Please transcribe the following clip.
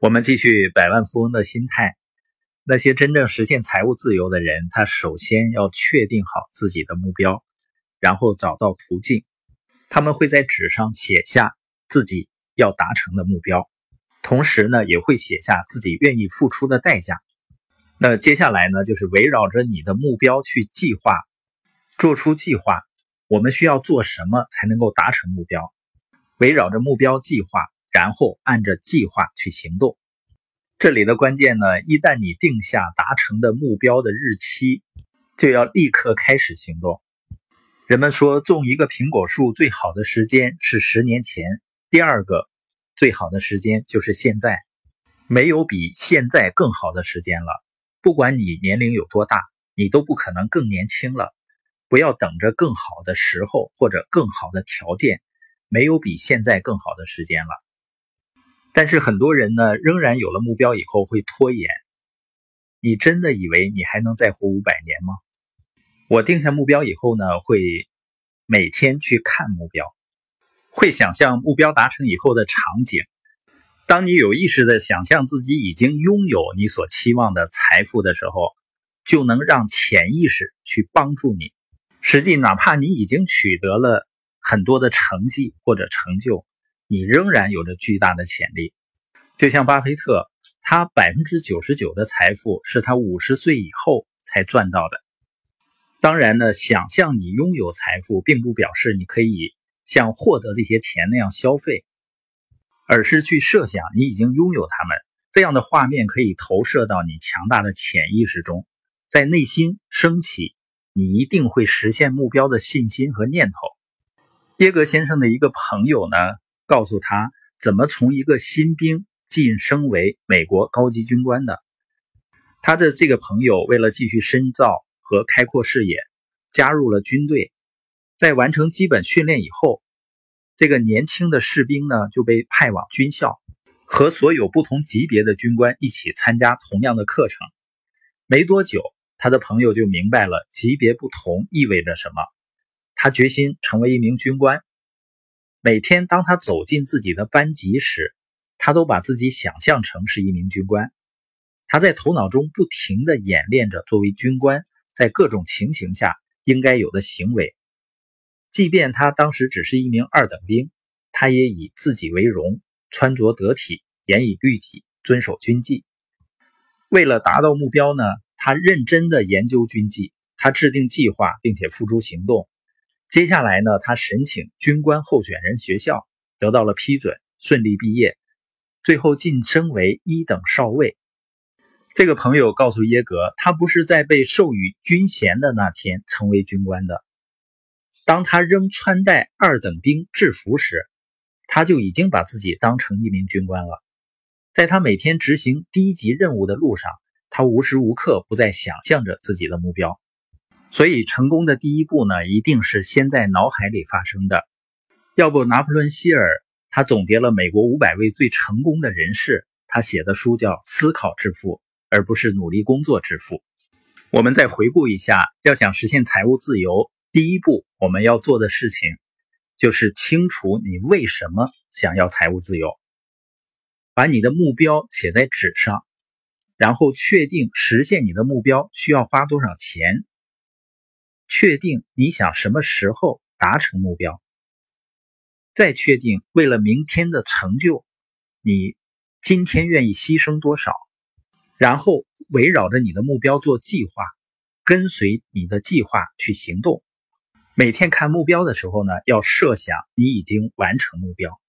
我们继续百万富翁的心态。那些真正实现财务自由的人，他首先要确定好自己的目标，然后找到途径。他们会在纸上写下自己要达成的目标，同时呢，也会写下自己愿意付出的代价。那接下来呢，就是围绕着你的目标去计划，做出计划。我们需要做什么才能够达成目标？围绕着目标计划。然后按着计划去行动。这里的关键呢，一旦你定下达成的目标的日期，就要立刻开始行动。人们说，种一个苹果树最好的时间是十年前，第二个最好的时间就是现在，没有比现在更好的时间了。不管你年龄有多大，你都不可能更年轻了。不要等着更好的时候或者更好的条件，没有比现在更好的时间了。但是很多人呢，仍然有了目标以后会拖延。你真的以为你还能再活五百年吗？我定下目标以后呢，会每天去看目标，会想象目标达成以后的场景。当你有意识的想象自己已经拥有你所期望的财富的时候，就能让潜意识去帮助你。实际哪怕你已经取得了很多的成绩或者成就。你仍然有着巨大的潜力，就像巴菲特，他百分之九十九的财富是他五十岁以后才赚到的。当然呢，想象你拥有财富，并不表示你可以像获得这些钱那样消费，而是去设想你已经拥有它们，这样的画面可以投射到你强大的潜意识中，在内心升起你一定会实现目标的信心和念头。耶格先生的一个朋友呢？告诉他怎么从一个新兵晋升为美国高级军官的。他的这个朋友为了继续深造和开阔视野，加入了军队。在完成基本训练以后，这个年轻的士兵呢就被派往军校，和所有不同级别的军官一起参加同样的课程。没多久，他的朋友就明白了级别不同意味着什么。他决心成为一名军官。每天，当他走进自己的班级时，他都把自己想象成是一名军官。他在头脑中不停地演练着作为军官在各种情形下应该有的行为。即便他当时只是一名二等兵，他也以自己为荣，穿着得体，严以律己，遵守军纪。为了达到目标呢，他认真地研究军纪，他制定计划，并且付诸行动。接下来呢，他申请军官候选人学校，得到了批准，顺利毕业，最后晋升为一等少尉。这个朋友告诉耶格，他不是在被授予军衔的那天成为军官的。当他仍穿戴二等兵制服时，他就已经把自己当成一名军官了。在他每天执行低级任务的路上，他无时无刻不在想象着自己的目标。所以，成功的第一步呢，一定是先在脑海里发生的。要不，拿破仑希尔他总结了美国五百位最成功的人士，他写的书叫《思考致富》，而不是努力工作致富。我们再回顾一下，要想实现财务自由，第一步我们要做的事情，就是清楚你为什么想要财务自由，把你的目标写在纸上，然后确定实现你的目标需要花多少钱。确定你想什么时候达成目标，再确定为了明天的成就，你今天愿意牺牲多少，然后围绕着你的目标做计划，跟随你的计划去行动。每天看目标的时候呢，要设想你已经完成目标，